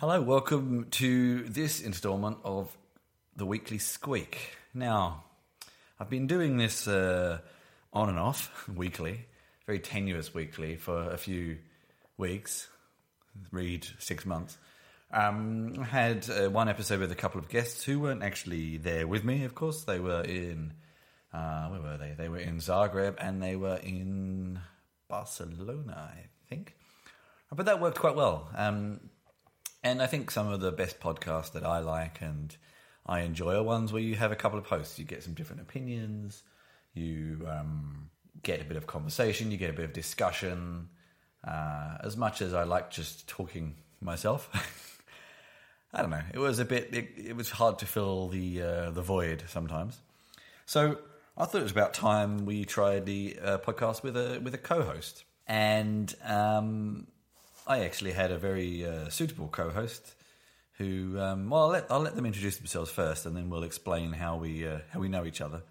Hello, welcome to this installment of the Weekly Squeak. Now, I've been doing this uh, on and off weekly, very tenuous weekly for a few weeks, read six months. Um, I had uh, one episode with a couple of guests who weren't actually there with me, of course. They were in, uh, where were they? They were in Zagreb and they were in Barcelona, I think. But that worked quite well. Um, and I think some of the best podcasts that I like and I enjoy are ones where you have a couple of hosts. You get some different opinions, you um, get a bit of conversation, you get a bit of discussion. Uh, as much as I like just talking myself, I don't know. It was a bit. It, it was hard to fill the uh, the void sometimes. So I thought it was about time we tried the uh, podcast with a with a co-host, and um, I actually had a very uh, suitable co-host who. Um, well, I'll let, I'll let them introduce themselves first, and then we'll explain how we uh, how we know each other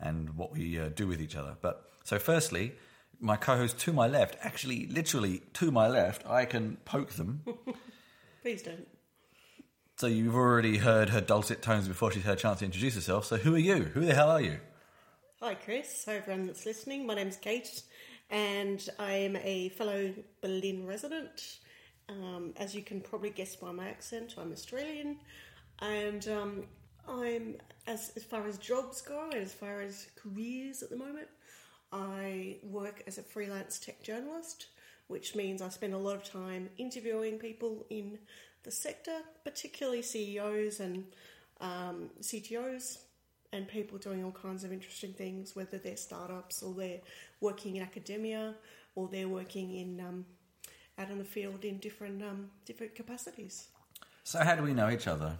and what we uh, do with each other. But so, firstly, my co-host to my left, actually, literally to my left, I can poke them. Please don't. So you've already heard her dulcet tones before she's had a chance to introduce herself. So who are you? Who the hell are you? Hi, Chris. Hi, everyone that's listening. My name's Kate, and I am a fellow Berlin resident. Um, as you can probably guess by my accent, I'm Australian, and um, I'm as as far as jobs go, and as far as careers at the moment, I work as a freelance tech journalist, which means I spend a lot of time interviewing people in the sector, particularly CEOs and um, CTOs and people doing all kinds of interesting things, whether they're startups or they're working in academia or they're working in um, out in the field in different um, different capacities. So how do we know each other?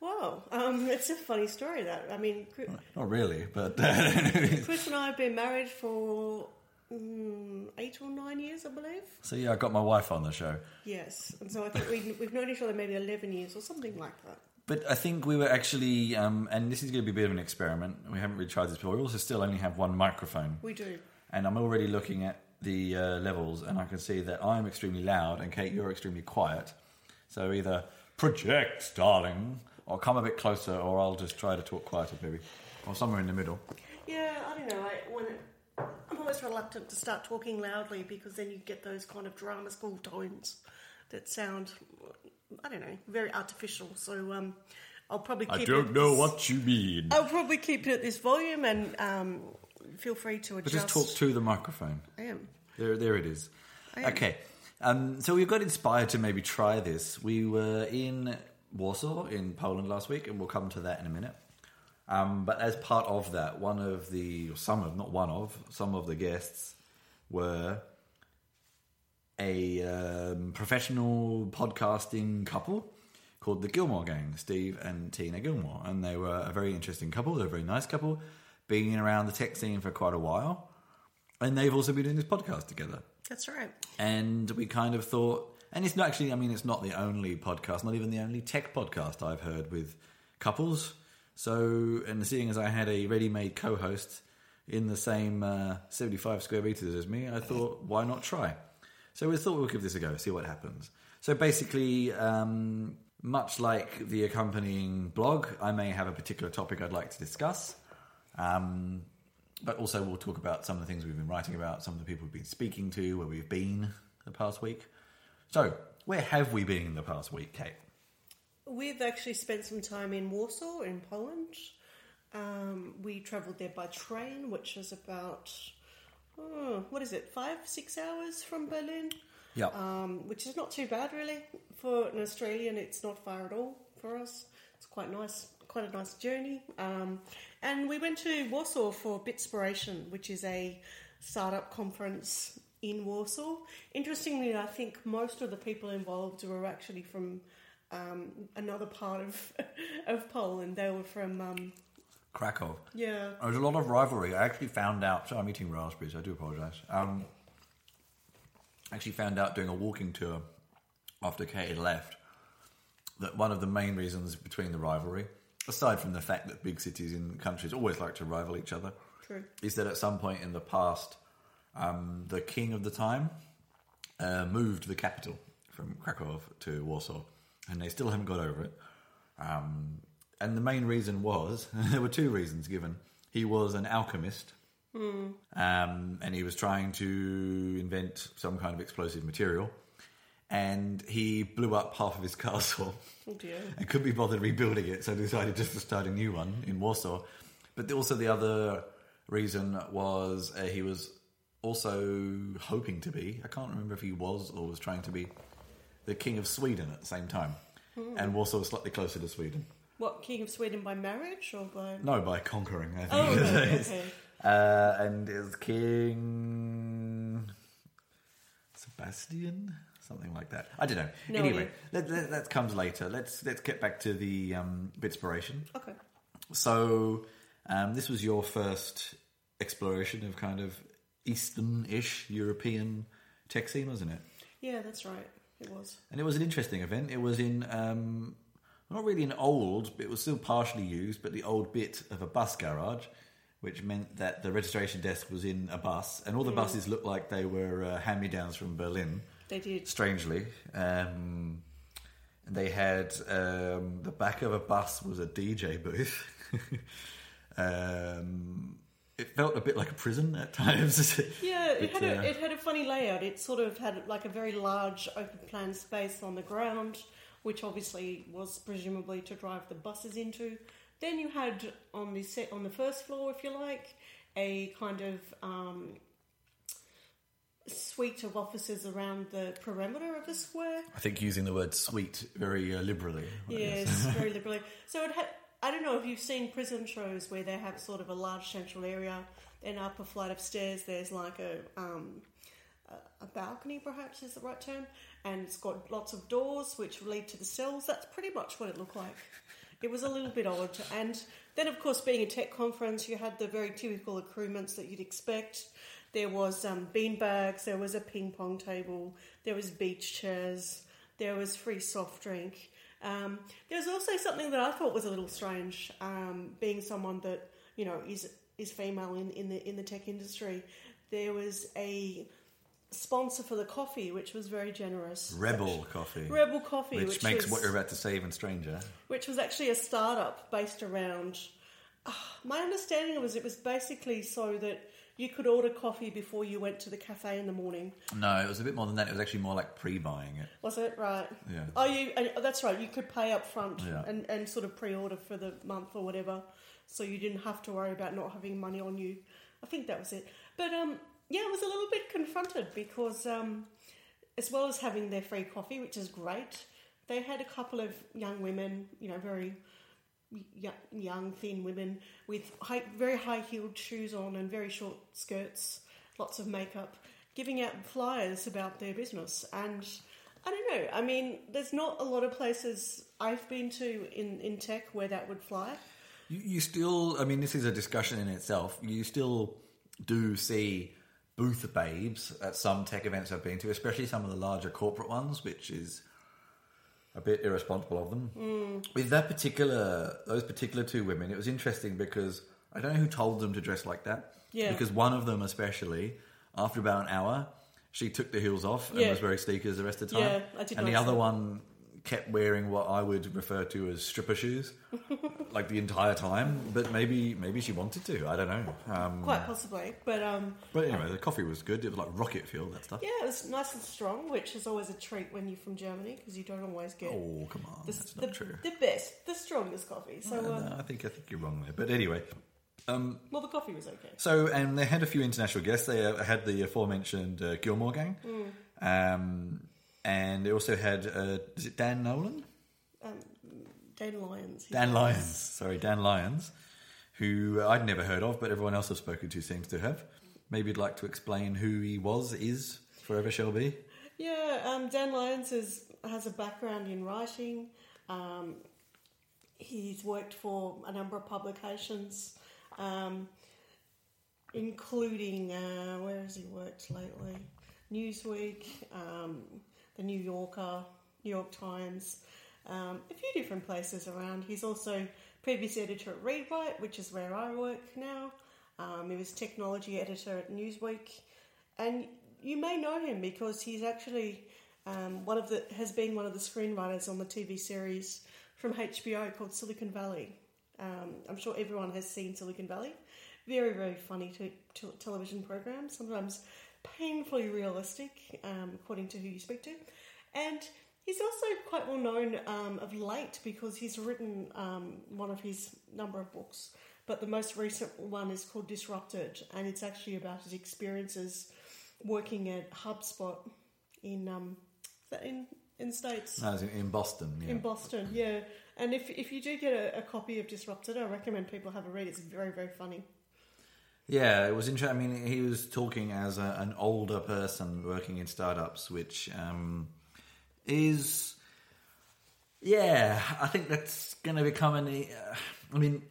Wow, um, it's a funny story. That I mean, Chris, Not really, but Chris and I have been married for mm, eight or nine years, I believe. so yeah, I got my wife on the show. Yes, and so I think we've known each other maybe eleven years or something like that. But I think we were actually, um, and this is going to be a bit of an experiment. We haven't really tried this before. We also still only have one microphone, We do. and I'm already looking at the uh, levels, and I can see that I'm extremely loud, and Kate, you're extremely quiet. So either project, darling, or come a bit closer, or I'll just try to talk quieter, maybe, or somewhere in the middle. Yeah, I don't know. I, when I'm always reluctant to start talking loudly because then you get those kind of drama school tones that sound, I don't know, very artificial. So um, I'll probably keep I don't at know what you mean. I'll probably keep it at this volume and um, feel free to But adjust. just talk to the microphone. I am. There, there it is. Okay, um, so we got inspired to maybe try this. We were in Warsaw in Poland last week, and we'll come to that in a minute. Um, but as part of that, one of the, or some of, not one of, some of the guests were a um, professional podcasting couple called the Gillmor Gang, Steve and Tina Gillmor. And they were a very interesting couple. They're a very nice couple, being around the tech scene for quite a while. And they've also been doing this podcast together. That's right. And we kind of thought, and it's not actually, I mean, it's not the only podcast, not even the only tech podcast I've heard with couples. So, and seeing as I had a ready made co host in the same uh, 75 square meters as me, I thought, why not try? So we thought we'll give this a go, see what happens. So basically, um, much like the accompanying blog, I may have a particular topic I'd like to discuss. Um, but also, we'll talk about some of the things we've been writing about, some of the people we've been speaking to, where we've been the past week. So, where have we been in the past week, Kate? We've actually spent some time in Warsaw, in Poland. Um, we travelled there by train, which is about, oh, what is it, five, six hours from Berlin? Yeah. um, which is not too bad really for an Australian. It's not far at all for us. It's quite nice, quite a nice journey. Um, and we went to Warsaw for Bitspiration, which is a startup conference in Warsaw. Interestingly, I think most of the people involved were actually from um, another part of of Poland. They were from um, Krakow. yeah. There's a lot of rivalry. I actually found out. So I'm eating raspberries. I do apologise. Um, I actually found out doing a walking tour after Kate had left that one of the main reasons between the rivalry, aside from the fact that big cities in countries always like to rival each other, True. is that at some point in the past, um, the king of the time uh, moved the capital from Krakow to Warsaw, and they still haven't got over it. Um, and the main reason was there were two reasons given. He was an alchemist, um, and he was trying to invent some kind of explosive material. And he blew up half of his castle Oh dear. and couldn't be bothered rebuilding it, so decided just to start a new one in Warsaw. But also the other reason was uh, he was also hoping to be, I can't remember if he was or was trying to be, the king of Sweden at the same time. And Warsaw was slightly closer to Sweden. What king of Sweden by marriage or by? No, by conquering, I think. Oh, it okay, okay. Uh, and is King Sebastian, something like that. I don't know. No anyway, that, that comes later. Let's let's get back to the um, inspiration. Okay. So, um, this was your first exploration of kind of Eastern-ish European tech scene, wasn't it? Yeah, that's right. It was. And it was an interesting event. It was in um, not really an old, but it was still partially used, but the old bit of a bus garage, which meant that the registration desk was in a bus, and all the buses looked like they were uh, hand-me-downs from Berlin. They did. Strangely, um, and they had um, the back of a bus was a DJ booth. um, it felt a bit like a prison at times. Yeah, it But, had uh, it had a funny layout. It sort of had like a very large open plan space on the ground, which obviously was presumably to drive the buses into. Then you had on the set on the first floor, if you like, a kind of um, suite of offices around the perimeter of the square. I think using the word "suite" very uh, liberally. Yes, very liberally. So it had. I don't know if you've seen prison shows where they have sort of a large central area. Then up a flight of stairs, there's like a um, a- a balcony, perhaps is the right term, and it's got lots of doors which lead to the cells. That's pretty much what it looked like. It was a little bit odd, and then of course, being a tech conference, you had the very typical accoutrements that you'd expect. There was um, bean bags, there was a ping pong table, there was beach chairs, there was free soft drink. Um, there was also something that I thought was a little strange, um, being someone that you know is is female in, in the in the tech industry. There was a sponsor for the coffee, which was very generous. Rebel coffee, Rebel Coffee, which, which, makes was, what you're about to say even stranger. which was actually a startup based around. ah, my understanding was it was basically so that you could order coffee before you went to the cafe in the morning. No, it was a bit more than that. It was actually more like pre-buying it. Was it right? Yeah. Oh, you. oh, That's right. You could pay up front Yeah. and, and sort of pre-order for the month or whatever, so you didn't have to worry about not having money on you. I think that was it. But um, yeah, I was a little bit confronted because um, as well as having their free coffee, which is great, they had a couple of young women, you know, very young, thin women with high, very high heeled shoes on and very short skirts, lots of makeup, giving out flyers about their business. And I don't know, I mean, there's not a lot of places I've been to in, in tech where that would fly. You, you still, I mean, this is a discussion in itself. You still do see booth babes at some tech events I've been to, especially some of the larger corporate ones, which is a bit irresponsible of them. Mm. With that particular, those particular two women, it was interesting because I don't know who told them to dress like that. Yeah. Because one of them, especially, after about an hour, she took the heels off and Yeah. was very sneakers the rest of the time. Yeah, I did and the other that. one kept wearing what I would refer to as stripper shoes, like the entire time. But maybe maybe she wanted to. I don't know. Um, Quite possibly. But um, but anyway, the coffee was good. It was like rocket fuel that stuff. yeah, it was nice and strong, which is always a treat when you're from Germany because you don't always get Oh come on, the, that's the, not true. the best, the strongest coffee. So, Uh, no, I think I think you're wrong there. But anyway, um, well, the coffee was okay. so and they had a few international guests. They uh, had the aforementioned uh, Gillmor Gang, um, and they also had uh, is it Dan Nolan? Um, Dan Lyons. Dan Lyons, sorry, Dan Lyons, who I'd never heard of, but everyone else I've spoken to seems to have. Maybe you'd like to explain who he was, is, forever shall be. Yeah, um, Dan Lyons is, has a background in writing. Um, he's worked for a number of publications, um, including uh, where has he worked lately? Newsweek, um, the New Yorker, New York Times, um, a few different places around. He's also previous editor at ReadWrite, which is where I work now. Um, he was technology editor at Newsweek, and you may know him because he's actually Um, one of the has been one of the screenwriters on the TV series from HBO called Silicon Valley. Um, I'm sure everyone has seen Silicon Valley. Very very funny to, to television program. Sometimes painfully realistic, um, according to who you speak to, and. He's also quite well known um, of late because he's written um, one of his number of books, but the most recent one is called Disrupted, and it's actually about his experiences working at HubSpot in um, in in the states No, in, in Boston. Yeah. in Boston. Yeah, and if if you do get a, a copy of Disrupted, I recommend people have a read. It's very very funny. Yeah, it was interesting. I mean, he was talking as a, an older person working in startups, which um, is, yeah, I think that's going to become an. Uh, I mean,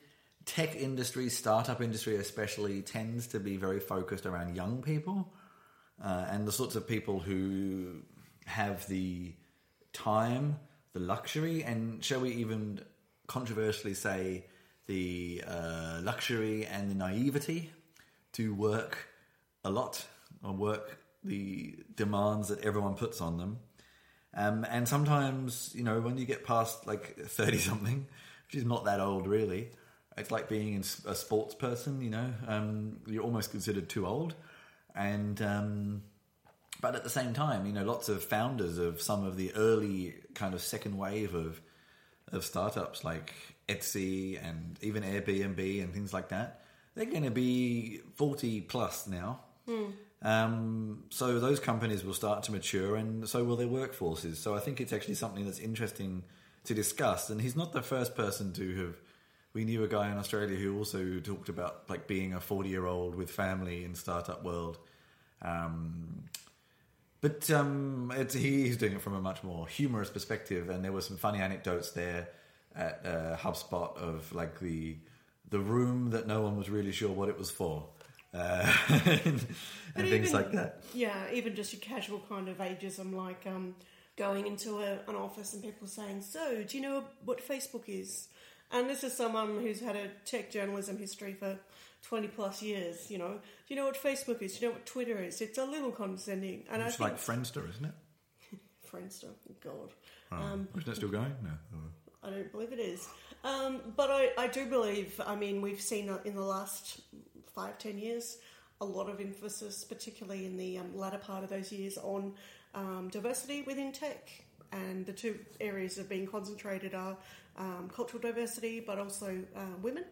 tech industry, startup industry especially, tends to be very focused around young people uh, and the sorts of people who have the time, the luxury, and shall we even controversially say the uh, luxury and the naivety to work a lot or work the demands that everyone puts on them. Um, and sometimes, you know, when you get past like 30 something, which is not that old really, it's like being a sports person, you know, um, you're almost considered too old. And, um, but at the same time, you know, lots of founders of some of the early kind of second wave of, of startups like Etsy and even Airbnb and things like that, they're going to be 40 plus now. Um, so those companies will start to mature, and so will their workforces. So I think it's actually something that's interesting to discuss. And he's not the first person to have. We knew a guy in Australia who also talked about like being a forty-year-old with family in startup world. Um, but um, it's, he's doing it from a much more humorous perspective, and there were some funny anecdotes there at uh, HubSpot of like the the room that no one was really sure what it was for, uh, and, things even- like that. Yeah, even just your casual kind of ageism, like um, going into a, an office and people saying, "So, do you know what Facebook is?" And this is someone who's had a tech journalism history for twenty plus years. You know, do you know what Facebook is? Do you know what Twitter is? It's a little condescending, and It's I like think Friendster, isn't it? Friendster, God. Oh, Um, isn't it still going? No. I don't believe it is. Um, but I, I do believe, I mean, we've seen uh, in the last five, ten years a lot of emphasis, particularly in the um, latter part of those years, on um, diversity within tech. And the two areas have been concentrated are um, cultural diversity, but also uh, women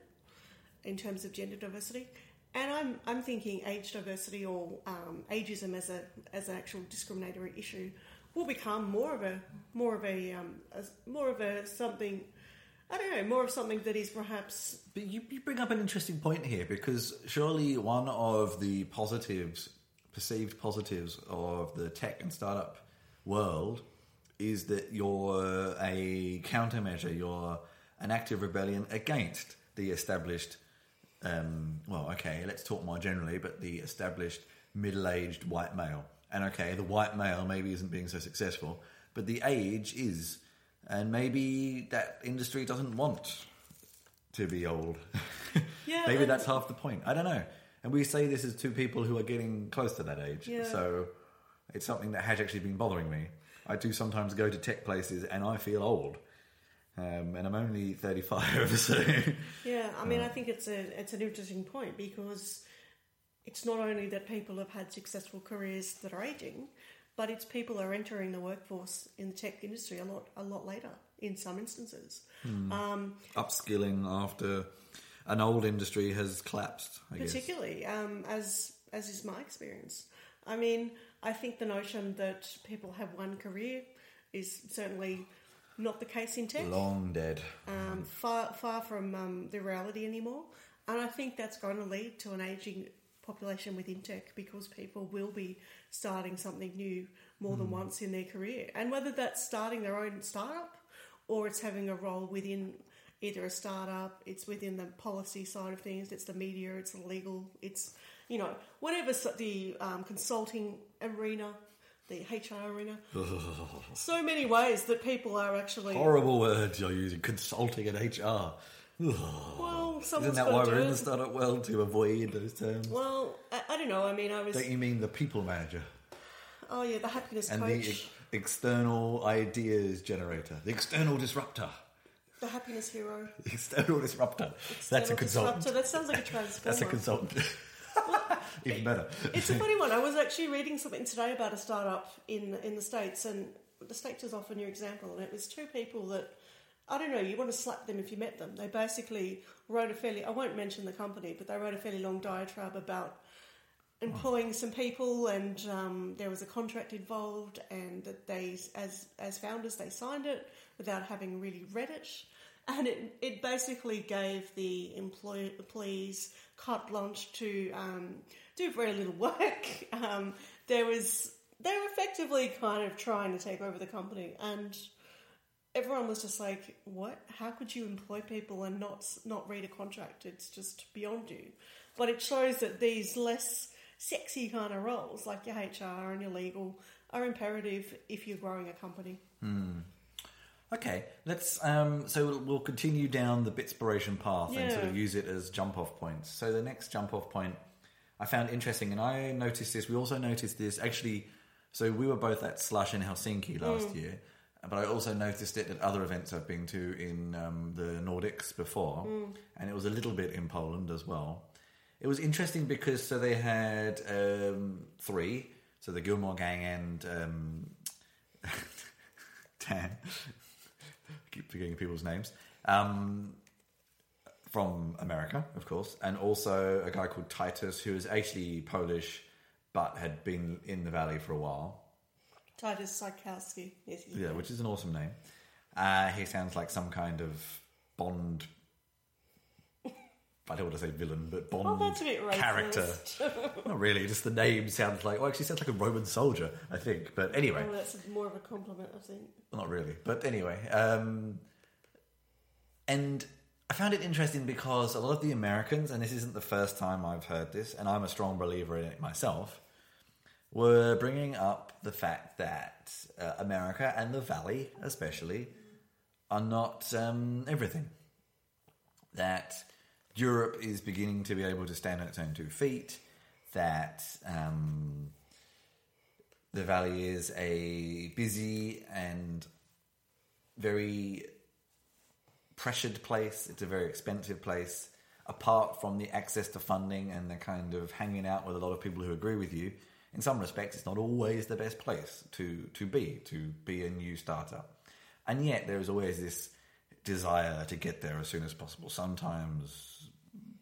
in terms of gender diversity. And I'm, I'm thinking age diversity or um, ageism as a as an actual discriminatory issue will become more of a more of a, um, as more of a something I don't know more of something that is perhaps But you, you bring up an interesting point here because surely one of the positives, perceived positives of the tech and startup world is that you're a countermeasure, you're an active rebellion against the established, um, well, okay, let's talk more generally, but the established middle aged white male. And okay, the white male maybe isn't being so successful, but the age is. And maybe that industry doesn't want to be old. Yeah, Maybe that's half the point. I don't know. And we say this as two people who are getting close to that age. Yeah. So it's something that has actually been bothering me. I do sometimes go to tech places and I feel old. Um, and I'm only 35, so. Yeah, I mean, I think it's a it's an interesting point because it's not only that people have had successful careers that are aging, but it's people are entering the workforce in the tech industry a lot a lot later in some instances. Um, Upskilling after an old industry has collapsed, I guess. particularly um, as as is my experience. I mean, I think the notion that people have one career is certainly not the case in tech. Long dead. um, far far from um, the reality anymore. And I think that's going to lead to an aging population within tech because people will be starting something new more than once in their career. And whether that's starting their own startup or it's having a role within either a startup, it's within the policy side of things, it's the media, it's the legal, it's, you know, whatever the um, consulting arena, the HR arena. so many ways that people are actually. Horrible words you're using. Consulting and HR. Well, Isn't that why we're in the startup world to avoid those terms? Well, I, I don't know. I mean, I was. Don't you mean the people manager? Oh yeah, the happiness And coach. external ideas generator, the external disruptor, The happiness hero. the external disruptor. That's a consultant. disruptor. That sounds like a transformer. That's a consultant. Even better. It's a funny one. I was actually reading something today about a startup in in the states, and the states is often your example. And it was two people that I don't know. You want to slap them if you met them. They basically wrote a fairly. I won't mention the company, but they wrote a fairly long diatribe about employing some people, and um, there was a contract involved, and that they, as as founders, they signed it without having really read it. And it, it basically gave the employ- employees carte blanche to um, do very little work. Um, there was they were effectively kind of trying to take over the company, and everyone was just like, "What? How could you employ people and not not read a contract? It's just beyond you." But it shows that these less sexy kind of roles, like your HR and your legal, are imperative if you're growing a company. Okay, let's. Um, so we'll, we'll continue down the Bitspiration path and sort of use it as jump off points. So the next jump off point I found interesting, and I noticed this. We also noticed this actually. So we were both at Slush in Helsinki last year, but I also noticed it at other events I've been to in um, the Nordics before, and it was a little bit in Poland as well. It was interesting because so they had um, three, so the Gillmor Gang and um, Dan. I keep forgetting people's names. Um, from America, of course, and also a guy called Titus, who is actually Polish but had been in the valley for a while. Titus Sikowski, yes, he- Yeah, which is an awesome name. Uh, he sounds like some kind of Bond. I don't want to say villain, but Bond Oh, that's a bit racist. character. Not really, just the name sounds like. Well, actually, sounds like a Roman soldier, I think. But anyway, Oh, that's more of a compliment, I think. Well, not really, but anyway. Um, and I found it interesting because a lot of the Americans, and this isn't the first time I've heard this, and I'm a strong believer in it myself, were bringing up the fact that uh, America and the Valley, especially, are not um, everything. That Europe is beginning to be able to stand on its own two feet. That um, the Valley is a busy and very pressured place. It's a very expensive place. Apart from the access to funding and the kind of hanging out with a lot of people who agree with you, in some respects, it's not always the best place to, to be, to be a new startup. And yet, there is always this desire to get there as soon as possible, sometimes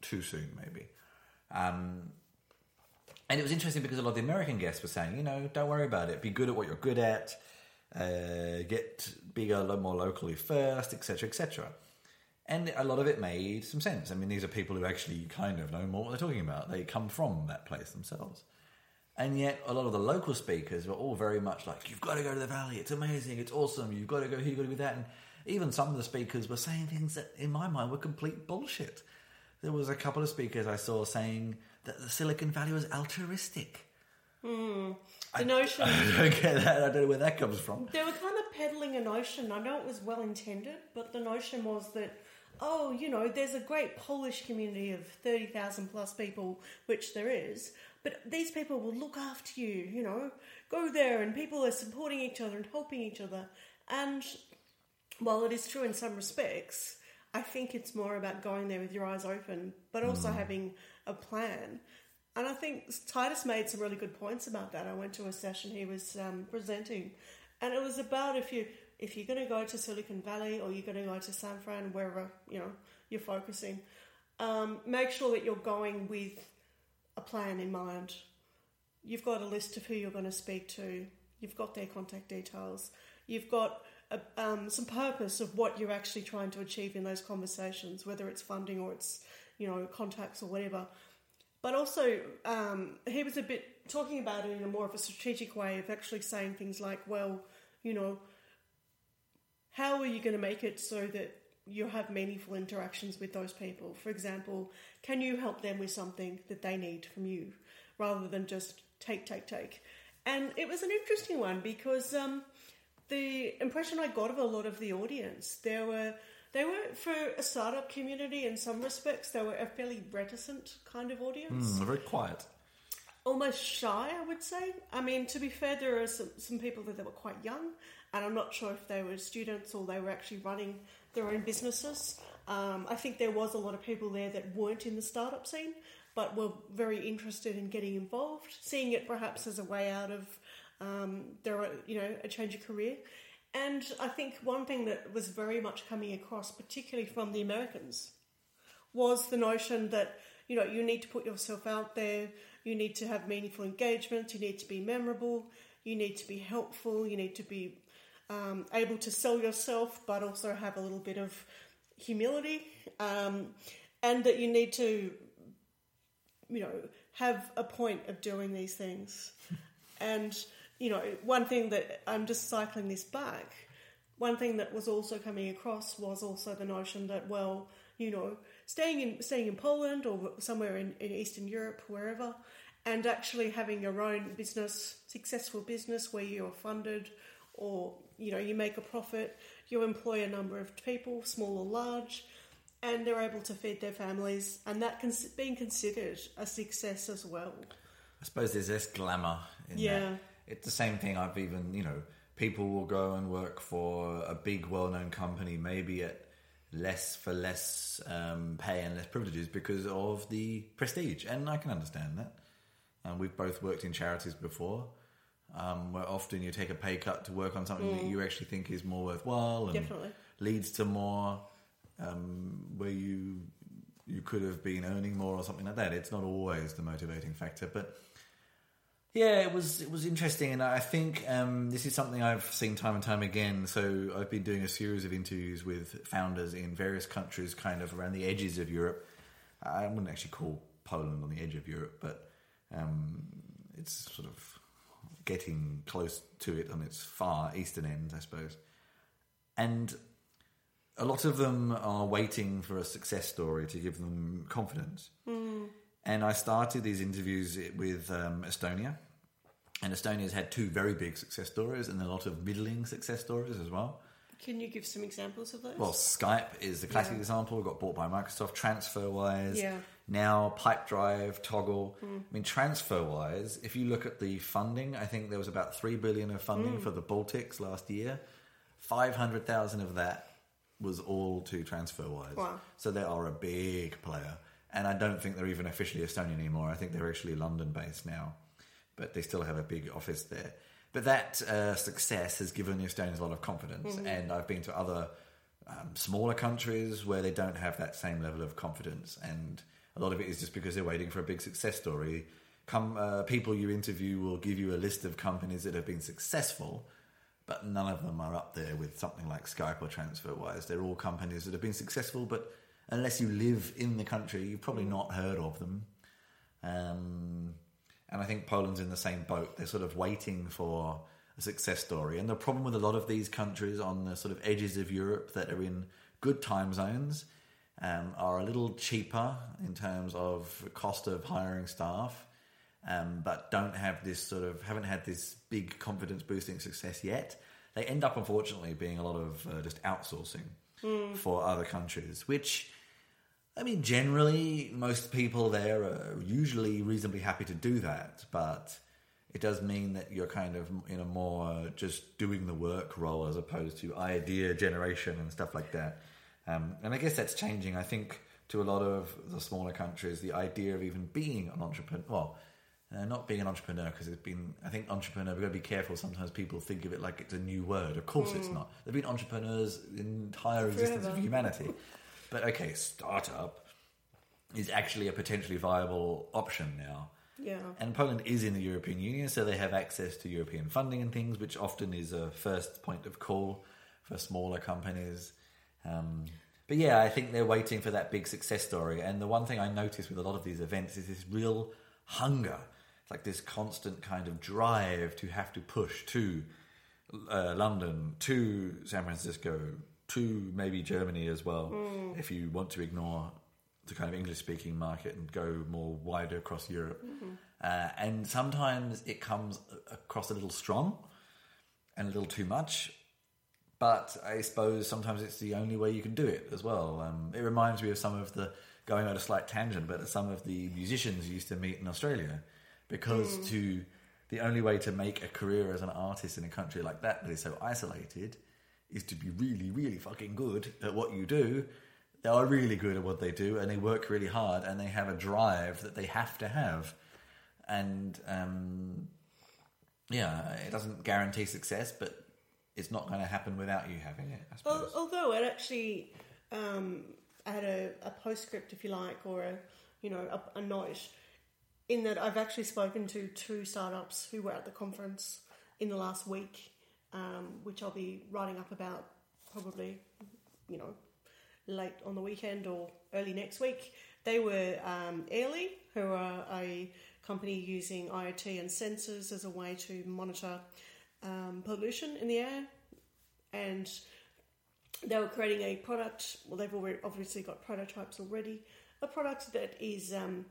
too soon, maybe. Um, and it was interesting because a lot of the American guests were saying, you know, don't worry about it. Be good at what you're good at. Uh, get bigger, lo- more locally first, etc., etc. And a lot of it made some sense. I mean, these are people who actually kind of know more what they're talking about. They come from that place themselves. And yet, a lot of the local speakers were all very much like, "You've got to go to the valley. It's amazing. It's awesome. You've got to go here. You've got to do that." And even some of the speakers were saying things that, in my mind, were complete bullshit. There was a couple of speakers I saw saying that the Silicon Valley was altruistic. Hmm. The notion I don't get that. I don't know where that comes from. they were kind of peddling a notion. I know it was well intended, but the notion was that, oh, you know, there's a great Polish community of 30,000 plus people, which there is, but these people will look after you, you know, go there and people are supporting each other and helping each other. And while it is true in some respects, I think it's more about going there with your eyes open, but also having a plan. And I think Titus made some really good points about that. I went to a session he was um, presenting, and it was about if you if you're going to go to Silicon Valley or you're going to go to San Fran, wherever you know you're focusing, um, make sure that you're going with a plan in mind. You've got a list of who you're going to speak to. You've got their contact details. You've got a, um, some purpose of what you're actually trying to achieve in those conversations, whether it's funding or it's you know contacts or whatever. But also, um, he was a bit talking about it in a more of a strategic way of actually saying things like, well, you know, how are you going to make it so that you have meaningful interactions with those people? For example, can you help them with something that they need from you rather than just take, take, take? And it was an interesting one because um, the impression I got of a lot of the audience, there were they were for a startup community in some respects, they were a fairly reticent kind of audience. Mm, very quiet. almost shy, I would say. I mean, to be fair, there are some, some people that were quite young, and I'm not sure if they were students or they were actually running their own businesses. Um, I think there was a lot of people there that weren't in the startup scene, but were very interested in getting involved, seeing it perhaps as a way out of um, their, you know, a change of career. And I think one thing that was very much coming across, particularly from the Americans, was the notion that you know you need to put yourself out there, you need to have meaningful engagement, you need to be memorable, you need to be helpful, you need to be um, able to sell yourself, but also have a little bit of humility, um, and that you need to you know have a point of doing these things, and you know, one thing that I'm just cycling this back, one thing that was also coming across was also the notion that, well, you know, staying in staying in Poland or somewhere in, in Eastern Europe, wherever, and actually having your own business, successful business where you're funded or you know you make a profit, you employ a number of people, small or large, and they're able to feed their families, and that can being considered a success as well. I suppose there's less glamour in Yeah. that. It's the same thing. I've even, you know, people will go and work for a big, well-known company, maybe at less for less um, pay and less privileges because of the prestige, and I can understand that. And we've both worked in charities before, um, where often you take a pay cut to work on something that you actually think is more worthwhile and Definitely. leads to more, um, where you you could have been earning more or something like that. It's not always the motivating factor, but yeah, it was it was interesting, and I think um, this is something I've seen time and time again. So I've been doing a series of interviews with founders in various countries, kind of around the edges of Europe. I wouldn't actually call Poland on the edge of Europe, but um, it's sort of getting close to it on its far eastern end, I suppose. And a lot of them are waiting for a success story to give them confidence. And I started these interviews with um, Estonia. And Estonia's had two very big success stories and a lot of middling success stories as well. Can you give some examples of those? Well, Skype is the classic Yeah. example. Got bought by Microsoft. TransferWise. Yeah. Now PipeDrive, Toggl. I mean, TransferWise. If you look at the funding, I think there was about three billion of funding for the Baltics last year. Five hundred thousand of that was all to TransferWise. Wow. So they are a big player, and I don't think they're even officially Estonian anymore. I think they're actually London based now, but they still have a big office there. But that uh, success has given the Estonians a lot of confidence, and I've been to other um, smaller countries where they don't have that same level of confidence, and a lot of it is just because they're waiting for a big success story. Come, uh, people you interview will give you a list of companies that have been successful, but none of them are up there with something like Skype or TransferWise. They're all companies that have been successful, but unless you live in the country, you've probably not heard of them. Um, and I think Poland's in the same boat. They're sort of waiting for a success story. And the problem with a lot of these countries on the sort of edges of Europe that are in good time zones um, are a little cheaper in terms of cost of hiring staff, um, but don't have this sort of haven't had this big confidence boosting success yet. They end up, unfortunately, being a lot of uh, just outsourcing for other countries, which I mean, generally, most people there are usually reasonably happy to do that, but it does mean that you're kind of in a more just doing the work role as opposed to idea generation and stuff like that. Um, and I guess that's changing. I think to a lot of the smaller countries, the idea of even being an entrepreneur, well, uh, not being an entrepreneur because it's been, I think entrepreneur, we've got to be careful. Sometimes people think of it like it's a new word. Of course it's not. They've been entrepreneurs the entire existence of humanity. But okay, startup is actually a potentially viable option now. yeah. And Poland is in the European Union, so they have access to European funding and things, which often is a first point of call for smaller companies. Um, but yeah, I think they're waiting for that big success story. And the one thing I notice with a lot of these events is this real hunger. It's like this constant kind of drive to have to push to uh, London, to San Francisco, to maybe Germany as well, if you want to ignore the kind of English speaking market and go more wider across Europe. Uh, and sometimes it comes across a little strong and a little too much. But I suppose sometimes it's the only way you can do it as well. Um, it reminds me of some of the, going on a slight tangent, but some of the musicians you used to meet in Australia. because to the only way to make a career as an artist in a country like that that is so isolated is to be really, really fucking good at what you do. They are really good at what they do, and they work really hard, and they have a drive that they have to have, and um, yeah, it doesn't guarantee success, but it's not going to happen without you having it. I suppose. Although it actually um, had a, a postscript, if you like, or a you know a, a note, in that I've actually spoken to two startups who were at the conference in the last week, um, which I'll be writing up about probably, you know, late on the weekend or early next week. They were um, Airly, who are a company using IoT and sensors as a way to monitor um, pollution in the air, and they were creating a product. Well, they've already obviously got prototypes already. A product that is um,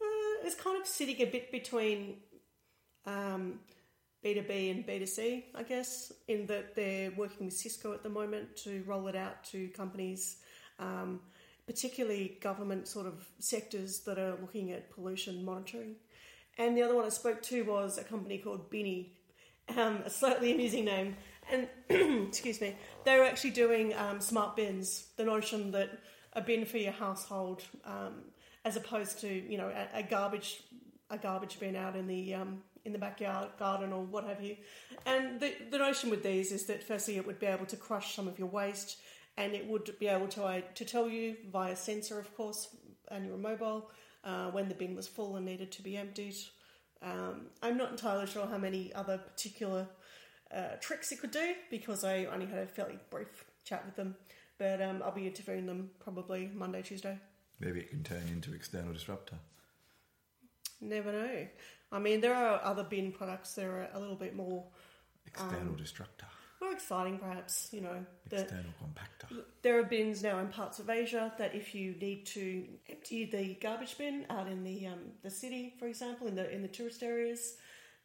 uh, is kind of sitting a bit between um, B2B and B2C, I guess, in that they're working with Cisco at the moment to roll it out to companies, um, particularly government sort of sectors that are looking at pollution monitoring. And the other one I spoke to was a company called Bin-e, um, a slightly amusing name. And excuse me, they were actually doing um, smart bins. The notion that a bin for your household, um, as opposed to you know a, a garbage a garbage bin out in the um, in the backyard garden or what have you. And the the notion with these is that firstly it would be able to crush some of your waste, and it would be able to uh, to tell you via sensor, of course, and your mobile uh, when the bin was full and needed to be emptied. Um, I'm not entirely sure how many other particular uh, tricks it could do because I only had a fairly brief chat with them. But um, I'll be interviewing them probably Monday, Tuesday. Maybe it can turn into external disruptor. Never know. I mean, there are other bin products that are a little bit more External destructor. More exciting, perhaps. You know, External compactor. there are bins now in parts of Asia that if you need to empty the garbage bin out in the um, the city, for example, in the in the tourist areas,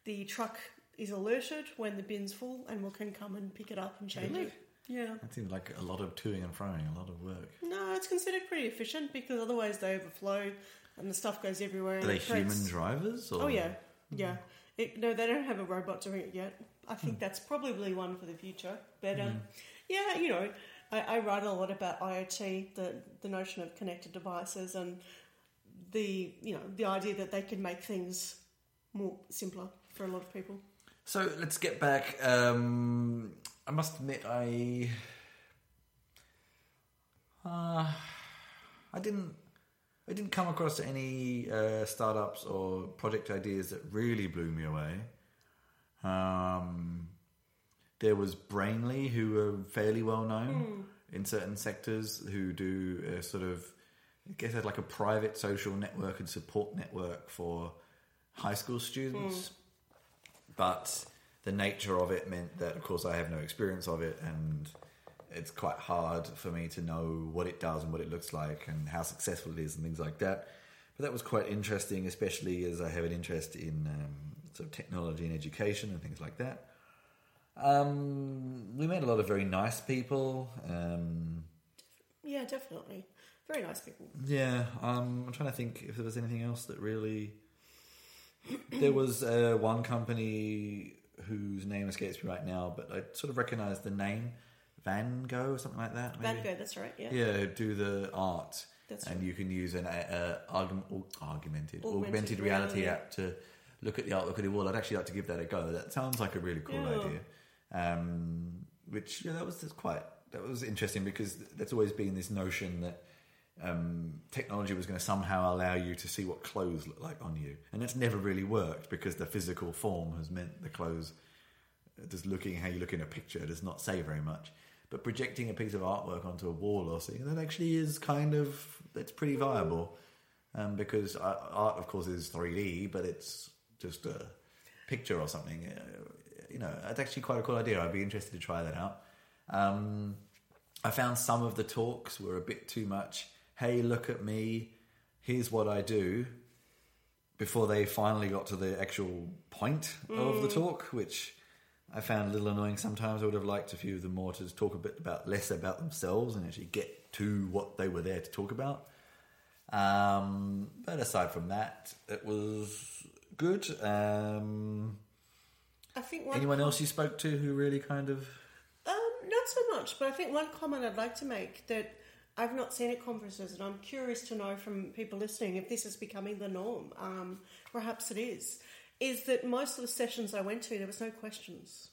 the truck is alerted when the bin's full and will can come and pick it up and change Really? it. Yeah. That seems like a lot of toing and froing, a lot of work. No, it's considered pretty efficient because otherwise they overflow and the stuff goes everywhere. Are they human drivers? Or? Oh yeah, yeah. It, no, they don't have a robot doing it yet. I think that's probably one for the future. But um, yeah, you know, I, I write a lot about IoT, the the notion of connected devices, and the you know the idea that they can make things more simpler for a lot of people. So let's get back. Um, I must admit, I uh, I didn't I didn't come across any uh, startups or project ideas that really blew me away. Um, there was Brainly, who are fairly well known in certain sectors, who do a sort of I guess it's like a private social network and support network for high school students. But the nature of it meant that, of course, I have no experience of it, and it's quite hard for me to know what it does and what it looks like and how successful it is and things like that. But that was quite interesting, especially as I have an interest in um, sort of technology and education and things like that. Um, we met a lot of very nice people. Um, Yeah, definitely. Very nice people. yeah, um, I'm trying to think if there was anything else that really. There was uh, one company whose name escapes me right now, but I sort of recognise the name Van Gogh or something like that. Van? Gogh, that's right. Yeah. Yeah, do the art, That's and right. you can use an uh, augmented, Augmented augmented reality reality. app to look at the artwork on the wall. I'd actually like to give that a go. That sounds like a really cool Yeah. idea. Um, which yeah, that was quite that was interesting because that's always been this notion that um, technology was going to somehow allow you to see what clothes look like on you, and it's never really worked because the physical form has meant the clothes just looking how you look in a picture does not say very much. But projecting a piece of artwork onto a wall or something that actually is kind of that's pretty viable um, because uh, art, of course, is three D, but it's just a picture or something. Uh, you know, it's actually quite a cool idea. I'd be interested to try that out. Um, I found some of the talks were a bit too much. Hey, look at me. Here's what I do. Before they finally got to the actual point of the talk, which I found a little annoying sometimes. I would have liked a few of them more to talk a bit about less about themselves and actually get to what they were there to talk about. Um, but aside from that, it was good. Um, I think one anyone else you spoke to who really kind of Um, not so much, but I think one comment I'd like to make that I've not seen at conferences, and I'm curious to know from people listening if this is becoming the norm. Um, perhaps it is. Is that most of the sessions I went to, there was no questions.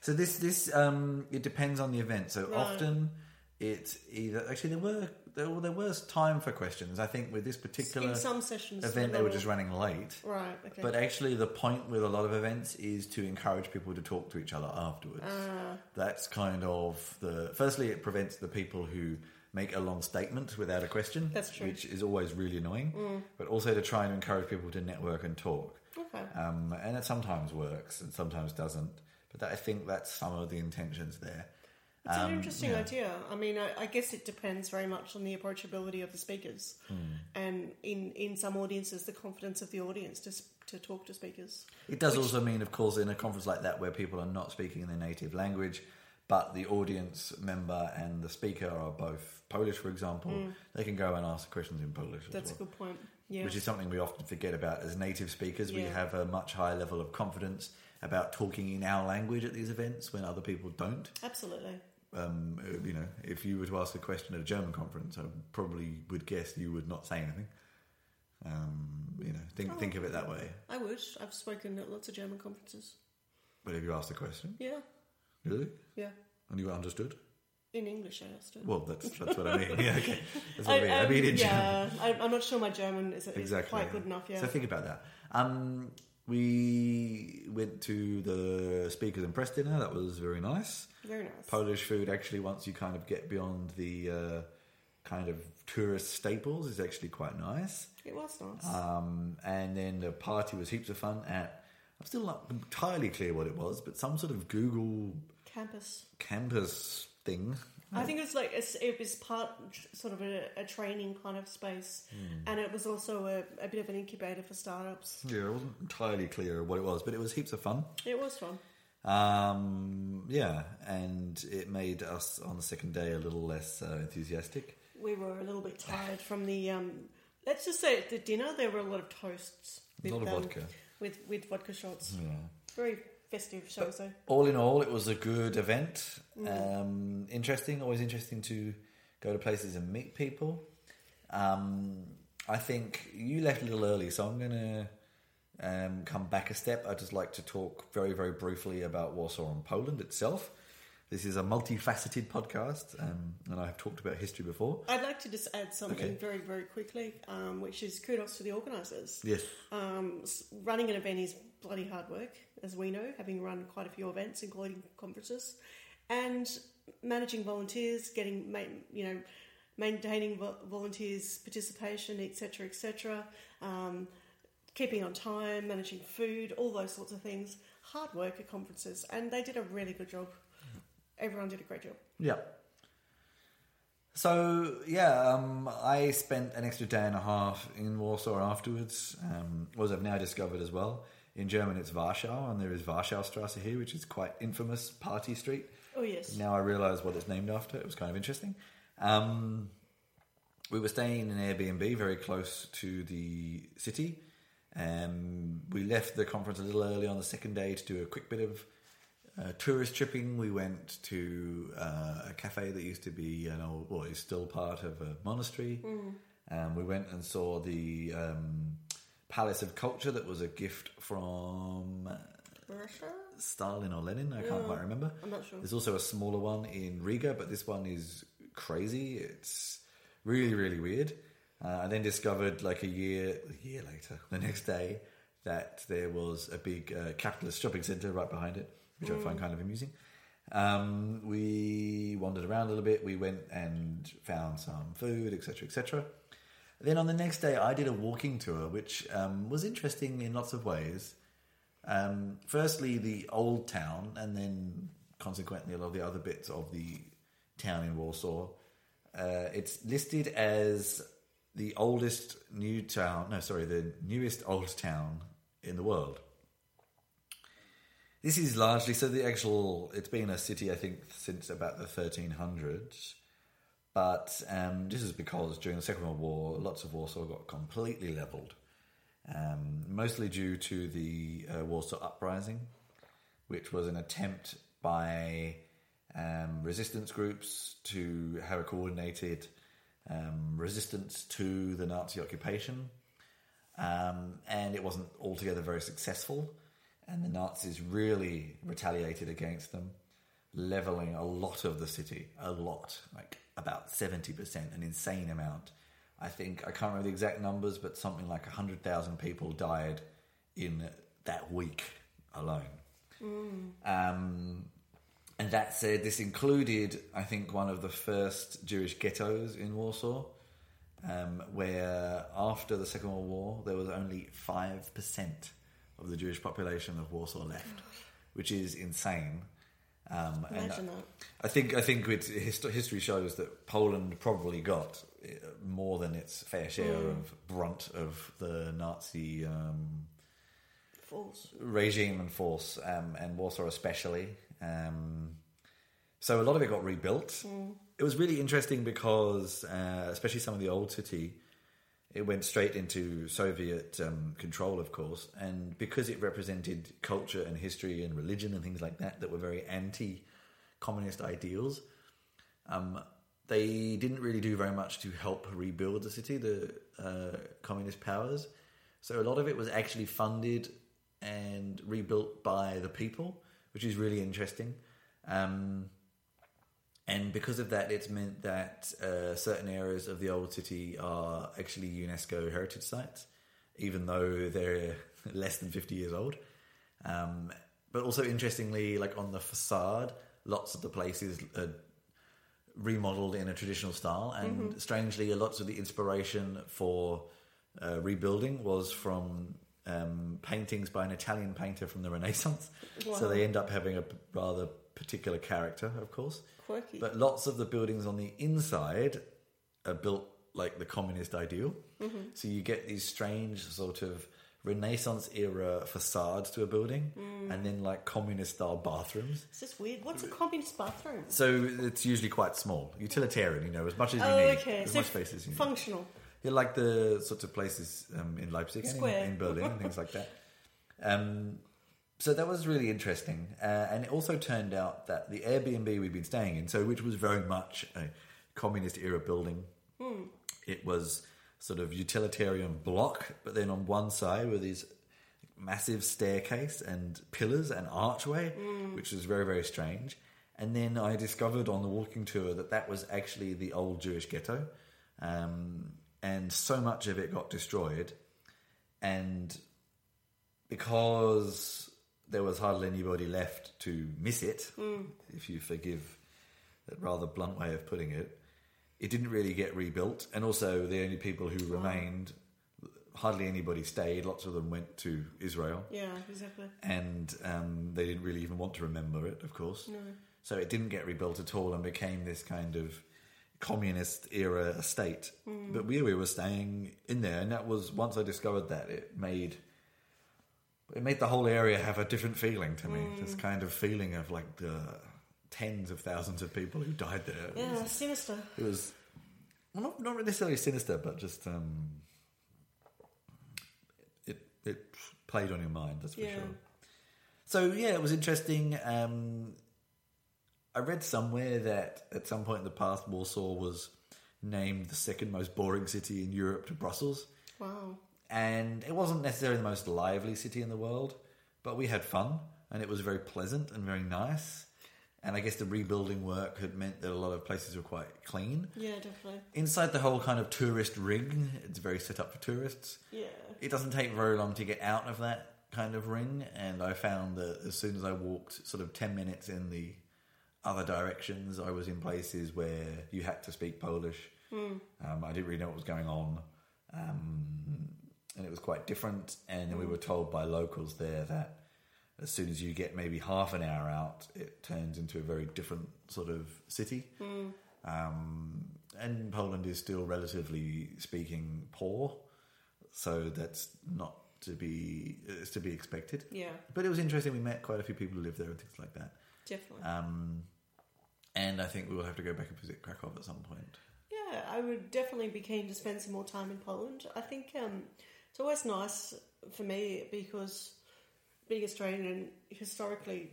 So this this um it depends on the event. So Right. often it's either actually there were there, well, there was time for questions. I think with this particular In some sessions, event they were just running late. Right. Okay. But actually, the point with a lot of events is to encourage people to talk to each other afterwards. Ah. That's kind of the. Firstly, it prevents the people who make a long statement without a question. That's true. Mm. Which is always really annoying. But also to try and encourage people to network and talk. okay. Um, and it sometimes works and sometimes doesn't. But that, I think that's some of the intentions there. It's Um, an interesting yeah. idea. I mean, I, I guess it depends very much on the approachability of the speakers, Hmm. and in, in some audiences, the confidence of the audience to to talk to speakers. It does also mean, of course, in a conference like that where people are not speaking in their native language, but the audience member and the speaker are both Polish, for example, they can go and ask questions in Polish as Mm. That's a good point. Yeah. Which is something we often forget about as native speakers. We have a much higher level of confidence about talking in our language at these events when other people don't. Absolutely. Um, uh, you know, if you were to ask a question at a German conference, I probably would guess you would not say anything. Um, you know, think Oh. think of it that way. I would. I've spoken at lots of German conferences. But if you asked a question, Yeah. really, Yeah. and you understood, In English, I understood. well, that's that's what I mean. Yeah, okay, that's what I, mean. I um, mean in German. yeah, I, I'm not sure my German is, is exactly quite good enough. Yeah. So think about that. Um, we went to the speakers and press dinner. That was very nice. Very nice. Polish food actually, once you kind of get beyond the uh, kind of tourist staples, is actually quite nice. it was nice. Um, and then the party was heaps of fun at. I'm still not entirely clear what it was, but some sort of Google Campus. campus thing. I think it was like it's- it was part sort of a, a training kind of space, Hmm. and it was also a, a bit of an incubator for startups. Yeah, it wasn't entirely clear what it was, but it was heaps of fun. It was fun. Um, yeah, and it made us on the second day a little less uh, enthusiastic. We were a little bit tired from the. Um, let's just say at the dinner there were a lot of toasts. A lot of um, vodka. with with vodka shots. Yeah. Very festive, shall we say? All in all, it was a good event. Um, interesting, always interesting to go to places and meet people. Um, I think you left a little early, so I'm going to um, come back a step. I'd just like to talk very, very briefly about Warsaw and Poland itself. This is a multifaceted podcast, um, and I've talked about history before. I'd like to just add something Okay. very, very quickly, um, which is kudos to the organisers. Yes. Um, running an event is bloody hard work, as we know, having run quite a few events, including conferences, and managing volunteers, getting you know, maintaining volunteers' participation, etc., etc. Um, keeping on time, managing food, all those sorts of things. Hard work at conferences, and they did a really good job. Everyone did a great job. Yeah. So yeah, um, I spent an extra day and a half in Warsaw afterwards. Um, as I've now discovered as well, in German it's Warschau, and there is Warschaustrasse here, which is quite infamous party street. Oh yes, Now I realise what it's named after. It was kind of interesting. Um, we were staying in an Airbnb very close to the city. Um, we left the conference a little early on the second day to do a quick bit of uh, tourist tripping. We went to uh, a cafe that used to be an old, well, is still part of a monastery. Um, we went and saw the um, Palace of Culture that was a gift from Russia. Stalin or Lenin. I can't Yeah. quite remember. I'm not sure. There's also a smaller one in Riga, but this one is crazy. It's really, really weird. Uh, I then discovered, like a year, a year later, the next day, that there was a big uh, capitalist shopping centre right behind it, which I find kind of amusing. Um, we wandered around a little bit. We went and found some food, etc., etc. Then on the next day, I did a walking tour, which um, was interesting in lots of ways. Um, firstly, the old town, and then consequently a lot of the other bits of the town in Warsaw. Uh, it's listed as the oldest new town. No, sorry, the newest old town in the world. This is largely so the actual. It's been a city, I think, since about the 1300s. But um, this is because during the Second World War, lots of Warsaw got completely leveled. um, mostly due to the uh, Warsaw Uprising, which was an attempt by um, resistance groups to have a coordinated um, resistance to the Nazi occupation. Um, and it wasn't altogether very successful. And the Nazis really retaliated against them, leveling a lot of the city, a lot, like about 70%, an insane amount. I think, I can't remember the exact numbers, but something like 100,000 people died in that week alone. Um, and that said, this included, I think, one of the first Jewish ghettos in Warsaw, um, where after the Second World War, there was only 5% of the Jewish population of Warsaw left, which is insane. Um, and Imagine that. I think I think hist- history shows that Poland probably got uh, more than its fair share of brunt of the Nazi um, False. regime and force, um, and Warsaw especially. Um, so a lot of it got rebuilt. It was really interesting because, uh, especially some of the old city, it went straight into Soviet um, control, of course, and because it represented culture and history and religion and things like that that were very anti-communist ideals. Um, they didn't really do very much to help rebuild the city, the uh, communist powers. So a lot of it was actually funded and rebuilt by the people, which is really interesting. Um, and because of that, it's meant that uh, certain areas of the old city are actually UNESCO heritage sites, even though they're less than 50 years old. Um, but also, interestingly, like on the facade, lots of the places are remodeled in a traditional style. And strangely, a lots of the inspiration for uh, rebuilding was from um, paintings by an Italian painter from the Renaissance. So they end up having a rather particular character, of course. Quirky. But lots of the buildings on the inside are built like the communist ideal. So you get these strange sort of Renaissance era facades to a building and then like communist style bathrooms. It's just weird. What's a communist bathroom? So it's usually quite small, utilitarian, you know, as much as you Oh, need, okay. as So much space as you need. functional. Yeah, like the sorts of places um, in Leipzig and in, in Berlin and things like that. Um, so that was really interesting, uh, and it also turned out that the Airbnb we'd been staying in, so which was very much a communist era building, it was sort of utilitarian block, but then on one side were these massive staircase and pillars and archway, which was very very strange. And then I discovered on the walking tour that that was actually the old Jewish ghetto, um, and so much of it got destroyed. And because there was hardly anybody left to miss it, if you forgive that rather blunt way of putting it, it didn't really get rebuilt. And also, the only people who remained, hardly anybody stayed. Lots of them went to Israel Yeah, exactly. and um, they didn't really even want to remember it, of course. So it didn't get rebuilt at all and became this kind of communist era estate. But we, we were staying in there, and that was once I discovered that it made it made the whole area have a different feeling to me. This kind of feeling of like the tens of thousands of people who died there. It Yeah, was- sinister. it was well, not not necessarily sinister, but just um, it it played on your mind. That's for Yeah. sure. So yeah, it was interesting. Um, I read somewhere that at some point in the past, Warsaw was named the second most boring city in Europe to Brussels, Wow. And it wasn't necessarily the most lively city in the world, but we had fun and it was very pleasant and very nice. And I guess the rebuilding work had meant that a lot of places were quite clean. Yeah, definitely. Inside the whole kind of tourist ring, it's very set up for tourists. Yeah. It doesn't take very long to get out of that kind of ring, and I found that as soon as I walked sort of 10 minutes in the other directions, I was in places where you had to speak Polish. Um, I didn't really know what was going on, um, and it was quite different. And then we were told by locals there that as soon as you get maybe half an hour out, it turns into a very different sort of city. Um, and Poland is still relatively speaking poor, so that's not to be it's to be expected. Yeah, But it was interesting. We met quite a few people who live there and things like that. definitely. Um, and I think we will have to go back and visit Krakow at some point. Yeah, I would definitely be keen to spend some more time in Poland. I think um, it's always nice for me because being Australian and historically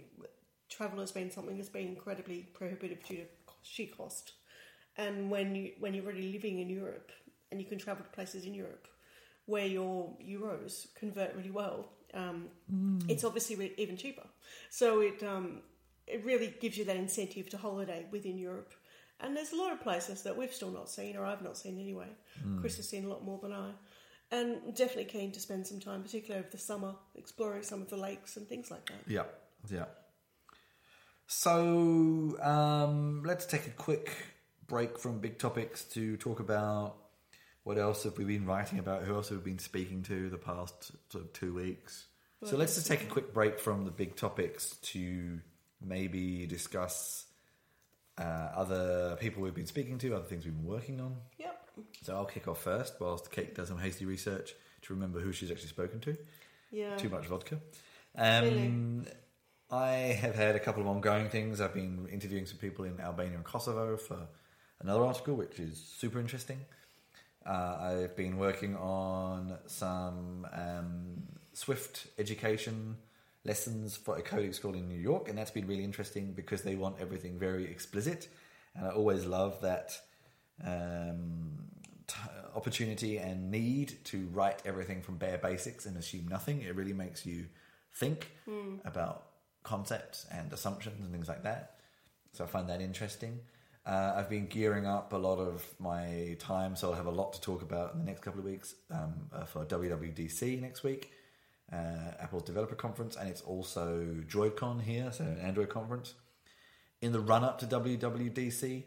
travel has been something that's been incredibly prohibitive due to sheer cost. And when you when you're already living in Europe and you can travel to places in Europe where your euros convert really well, um, it's obviously re- even cheaper. So it um, it really gives you that incentive to holiday within Europe. And there's a lot of places that we've still not seen, or I've not seen anyway. Chris has seen a lot more than I. And definitely keen to spend some time, particularly over the summer, exploring some of the lakes and things like that. Yeah, yeah. So um, let's take a quick break from big topics to talk about what else have we been writing about, who else have we been speaking to the past sort of two weeks. So let's just take a quick break from the big topics to maybe discuss uh, other people we've been speaking to, other things we've been working on. So I'll kick off first whilst Kate does some hasty research to remember who she's actually spoken to. Yeah. Too much vodka. Um, I have had a couple of ongoing things. I've been interviewing some people in Albania and Kosovo for another article, which is super interesting. Uh, I've been working on some um, Swift education lessons for a coding school in New York, and that's been really interesting because they want everything very explicit. And I always love that um, t- opportunity and need to write everything from bare basics and assume nothing. It really makes you think about concepts and assumptions and things like that. So I find that interesting. Uh, I've been gearing up a lot of my time, so I'll have a lot to talk about in the next couple of weeks um, uh, for WWDC next week, uh, Apple's developer conference, and it's also DroidCon here, so an Android conference. In the run up to WWDC,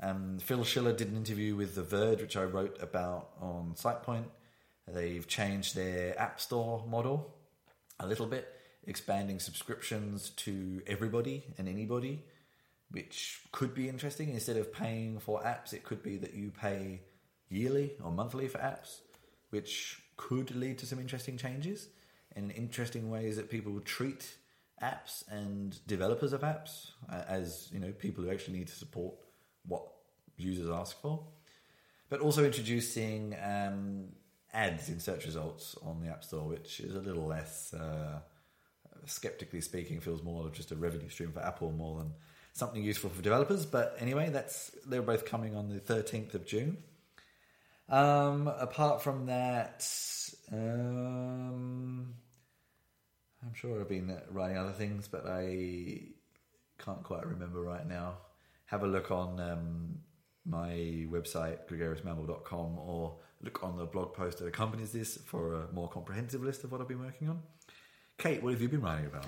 um, Phil Schiller did an interview with The Verge, which I wrote about on SitePoint. They've changed their App Store model a little bit, expanding subscriptions to everybody and anybody, which could be interesting. Instead of paying for apps, it could be that you pay yearly or monthly for apps, which could lead to some interesting changes and interesting ways that people treat apps and developers of apps uh, as you know people who actually need to support what users ask for but also introducing um, ads in search results on the App Store, which is a little less, uh, skeptically speaking, feels more of just a revenue stream for Apple more than something useful for developers. But anyway, that's they're both coming on the thirteenth of June. Um, apart from that, um, I'm sure I've been writing other things, but I can't quite remember right now. Have a look on um, my website, gregariousmammal.com, or look on the blog post that accompanies this for a more comprehensive list of what I've been working on. Kate, what have you been writing about?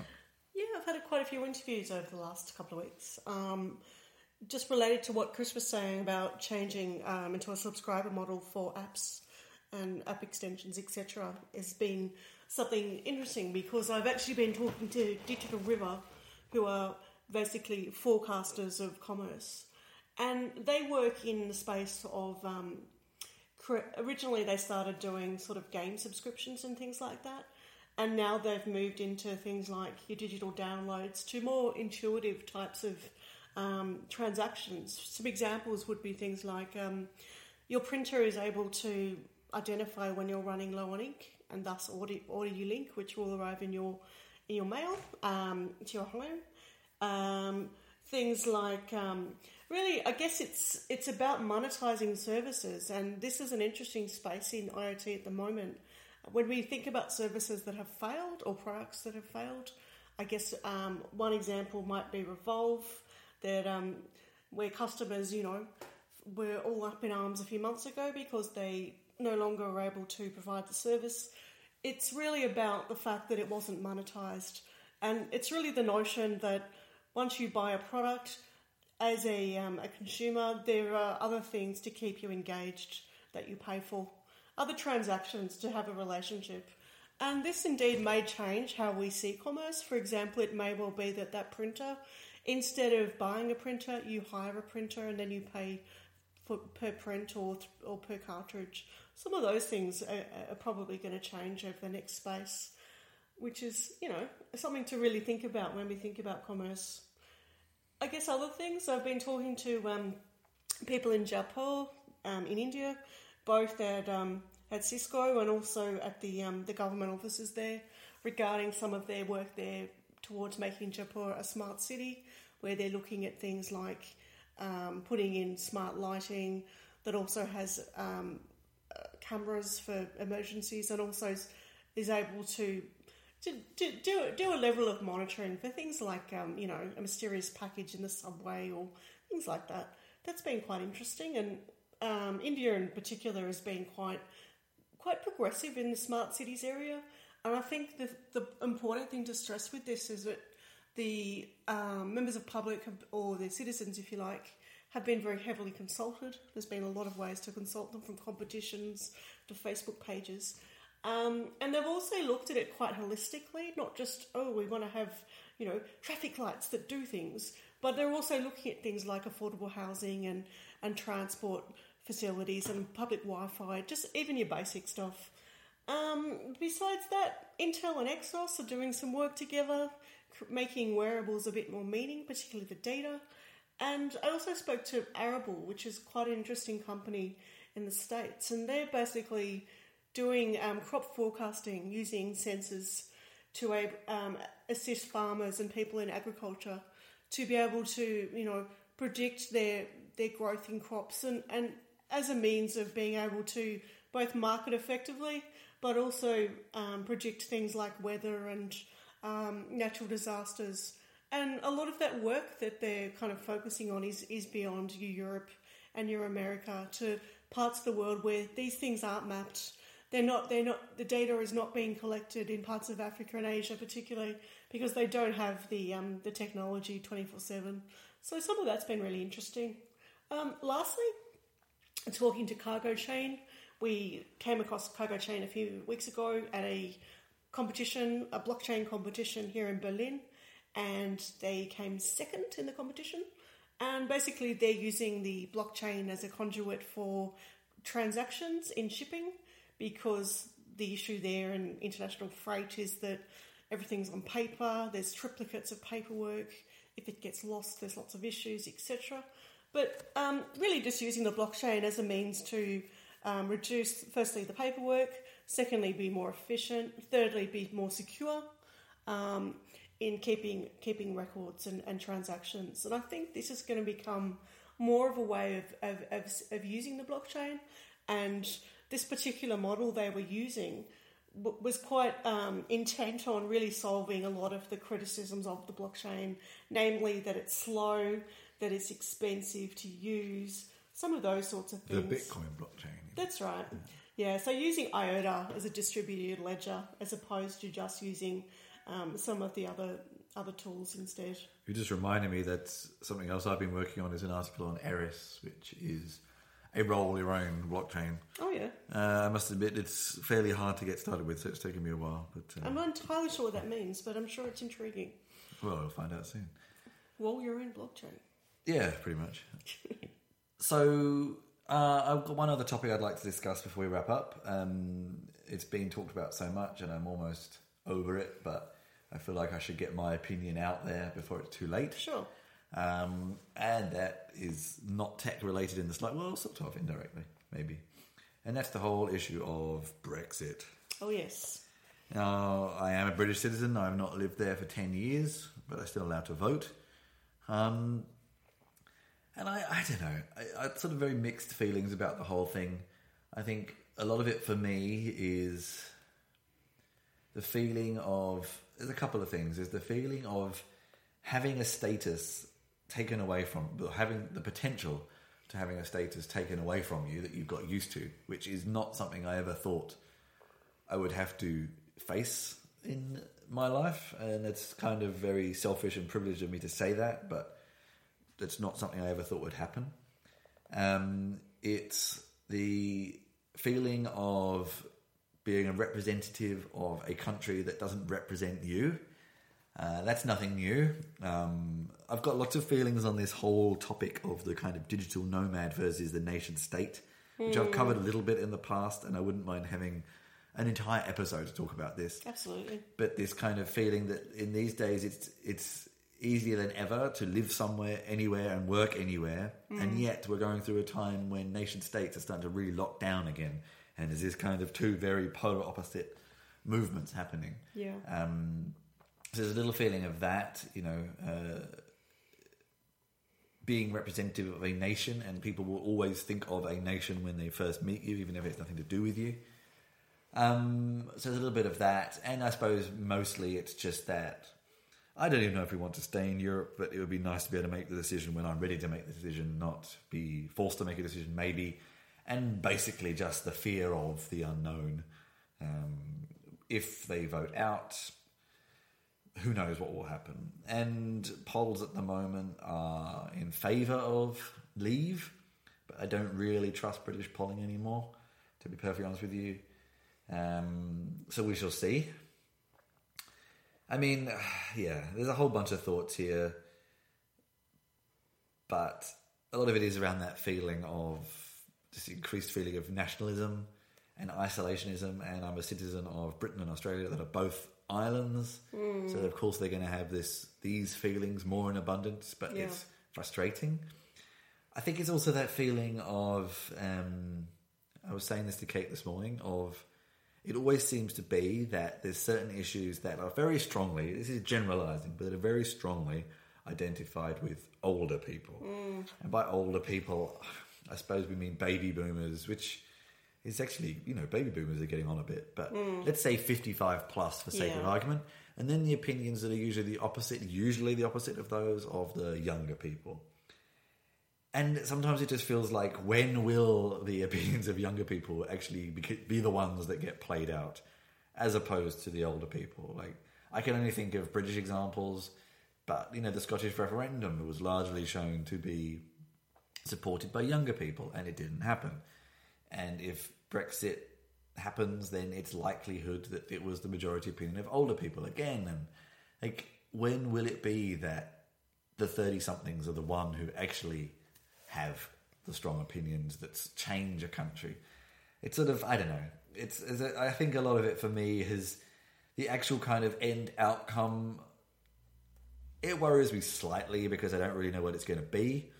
Yeah, I've had quite a few interviews over the last couple of weeks. Um, just related to what Chris was saying about changing um, into a subscriber model for apps and app extensions, etc., has been something interesting because I've actually been talking to Digital River, who are basically forecasters of commerce, and they work in the space of. Um, originally, they started doing sort of game subscriptions and things like that, and now they've moved into things like your digital downloads to more intuitive types of um, transactions. Some examples would be things like um, your printer is able to identify when you're running low on ink, and thus order, order you link, which will arrive in your in your mail um, to your home. Um, things like um, really, I guess it's it's about monetizing services, and this is an interesting space in IoT at the moment. When we think about services that have failed or products that have failed, I guess um, one example might be Revolv, that um, where customers, you know, were all up in arms a few months ago because they no longer were able to provide the service. It's really about the fact that it wasn't monetized, and it's really the notion that once you buy a product as a, um, a consumer, there are other things to keep you engaged that you pay for, other transactions to have a relationship. And this indeed may change how we see commerce. For example, it may well be that that printer, instead of buying a printer, you hire a printer and then you pay for, per print or, or per cartridge. Some of those things are, are probably going to change over the next space, which is, you know, something to really think about when we think about commerce. I guess other things, I've been talking to um, people in Jaipur, um, in India, both at um, at Cisco and also at the um, the government offices there regarding some of their work there towards making Jaipur a smart city, where they're looking at things like um, putting in smart lighting that also has um, uh, cameras for emergencies and also is, is able to to, to do, do a level of monitoring for things like um, you know a mysterious package in the subway or things like that. That's been quite interesting, and um, India in particular has been quite quite progressive in the smart cities area. And I think the the important thing to stress with this is that the um, members of public have, or the citizens, if you like, have been very heavily consulted. There's been a lot of ways to consult them, from competitions to Facebook pages. Um, and they've also looked at it quite holistically, not just, oh, we want to have, you know, traffic lights that do things, but they're also looking at things like affordable housing and, and transport facilities and public Wi Fi, just even your basic stuff. Um, besides that, Intel and Exos are doing some work together, making wearables a bit more meaning, particularly the data. And I also spoke to Arable, which is quite an interesting company in the States, and they're basically doing um, crop forecasting using sensors to um, assist farmers and people in agriculture to be able to, you know, predict their their growth in crops and, and as a means of being able to both market effectively, but also um, predict things like weather and um, natural disasters. And a lot of that work that they're kind of focusing on is, is beyond Europe and your America to parts of the world where these things aren't mapped they're not, they're not, the data is not being collected in parts of Africa and Asia, particularly because they don't have the, um, the technology 24 7. So some of that's been really interesting. Um, lastly, talking to Cargo Chain, we came across Cargo Chain a few weeks ago at a competition, a blockchain competition here in Berlin, and they came second in the competition. And basically, they're using the blockchain as a conduit for transactions in shipping because the issue there in international freight is that everything's on paper, there's triplicates of paperwork, if it gets lost, there's lots of issues, etc. But um, really, just using the blockchain as a means to um, reduce, firstly, the paperwork, secondly, be more efficient, thirdly, be more secure um, in keeping keeping records and, and, transactions. And I think this is going to become more of a way of, of, of, of using the blockchain and this particular model they were using was quite um, intent on really solving a lot of the criticisms of the blockchain, namely that it's slow, that it's expensive to use, some of those sorts of things. The Bitcoin blockchain. That's right. Yeah, so using IOTA as a distributed ledger as opposed to just using um, some of the other other tools instead. You just reminded me that something else I've been working on is an article on Eris, which is a roll your own blockchain. Oh yeah. Uh, I must admit it's fairly hard to get started with, so it's taken me a while. But uh, I'm not entirely sure what that means, but I'm sure it's intriguing. Well, we'll find out soon. Roll your own blockchain. Yeah, pretty much. so uh, I've got one other topic I'd like to discuss before we wrap up. Um, it's been talked about so much, and I'm almost over it, but I feel like I should get my opinion out there before it's too late. Sure. Um, and that is not tech related in the slight, well, sort of indirectly, maybe. And that's the whole issue of Brexit. Oh, yes. Now, I am a British citizen. I've not lived there for 10 years, but I'm still allowed to vote. Um, and I, I don't know, I, I sort of very mixed feelings about the whole thing. I think a lot of it for me is the feeling of, there's a couple of things. There's the feeling of having a status taken away from, having the potential to having a status taken away from you that you've got used to, which is not something I ever thought I would have to face in my life. And it's kind of very selfish and privileged of me to say that, but that's not something I ever thought would happen. Um, it's the feeling of being a representative of a country that doesn't represent you uh, that's nothing new. Um, I've got lots of feelings on this whole topic of the kind of digital nomad versus the nation state, which mm. I've covered a little bit in the past, and I wouldn't mind having an entire episode to talk about this. Absolutely. But this kind of feeling that in these days it's it's easier than ever to live somewhere, anywhere, and work anywhere, mm. and yet we're going through a time when nation states are starting to really lock down again, and there's this kind of two very polar opposite movements happening. Yeah. Um, so there's a little feeling of that, you know, uh, being representative of a nation, and people will always think of a nation when they first meet you, even if it's nothing to do with you. Um, so there's a little bit of that, and I suppose mostly it's just that I don't even know if we want to stay in Europe, but it would be nice to be able to make the decision when I'm ready to make the decision, not be forced to make a decision, maybe. And basically, just the fear of the unknown. Um, if they vote out, who knows what will happen? And polls at the moment are in favour of leave, but I don't really trust British polling anymore, to be perfectly honest with you. Um, so we shall see. I mean, yeah, there's a whole bunch of thoughts here, but a lot of it is around that feeling of this increased feeling of nationalism and isolationism. And I'm a citizen of Britain and Australia that are both islands, so of course they're going to have this these feelings more in abundance. But Yeah. it's frustrating. I think it's also that feeling of. Um, I was saying this to Kate this morning of it always seems to be that there's certain issues that are very strongly, this is generalizing, but that are very strongly identified with older people. And by older people, I suppose we mean baby boomers, which is actually, you know, baby boomers are getting on a bit, but hmm. let's say 55 plus for sake of argument. And then the opinions that are usually the opposite, usually the opposite of those of the younger people. And sometimes it just feels like when will the opinions of younger people actually be the ones that get played out, as opposed to the older people? Like I can only think of British examples, but you know the Scottish referendum was largely shown to be supported by younger people, and it didn't happen. And if Brexit happens, then it's likelihood that it was the majority opinion of older people again. And like, when will it be that the thirty somethings are the one who actually have the strong opinions that change a country? It's sort of I don't know. It's, it's a, I think a lot of it for me is the actual kind of end outcome. It worries me slightly because I don't really know what it's going to be.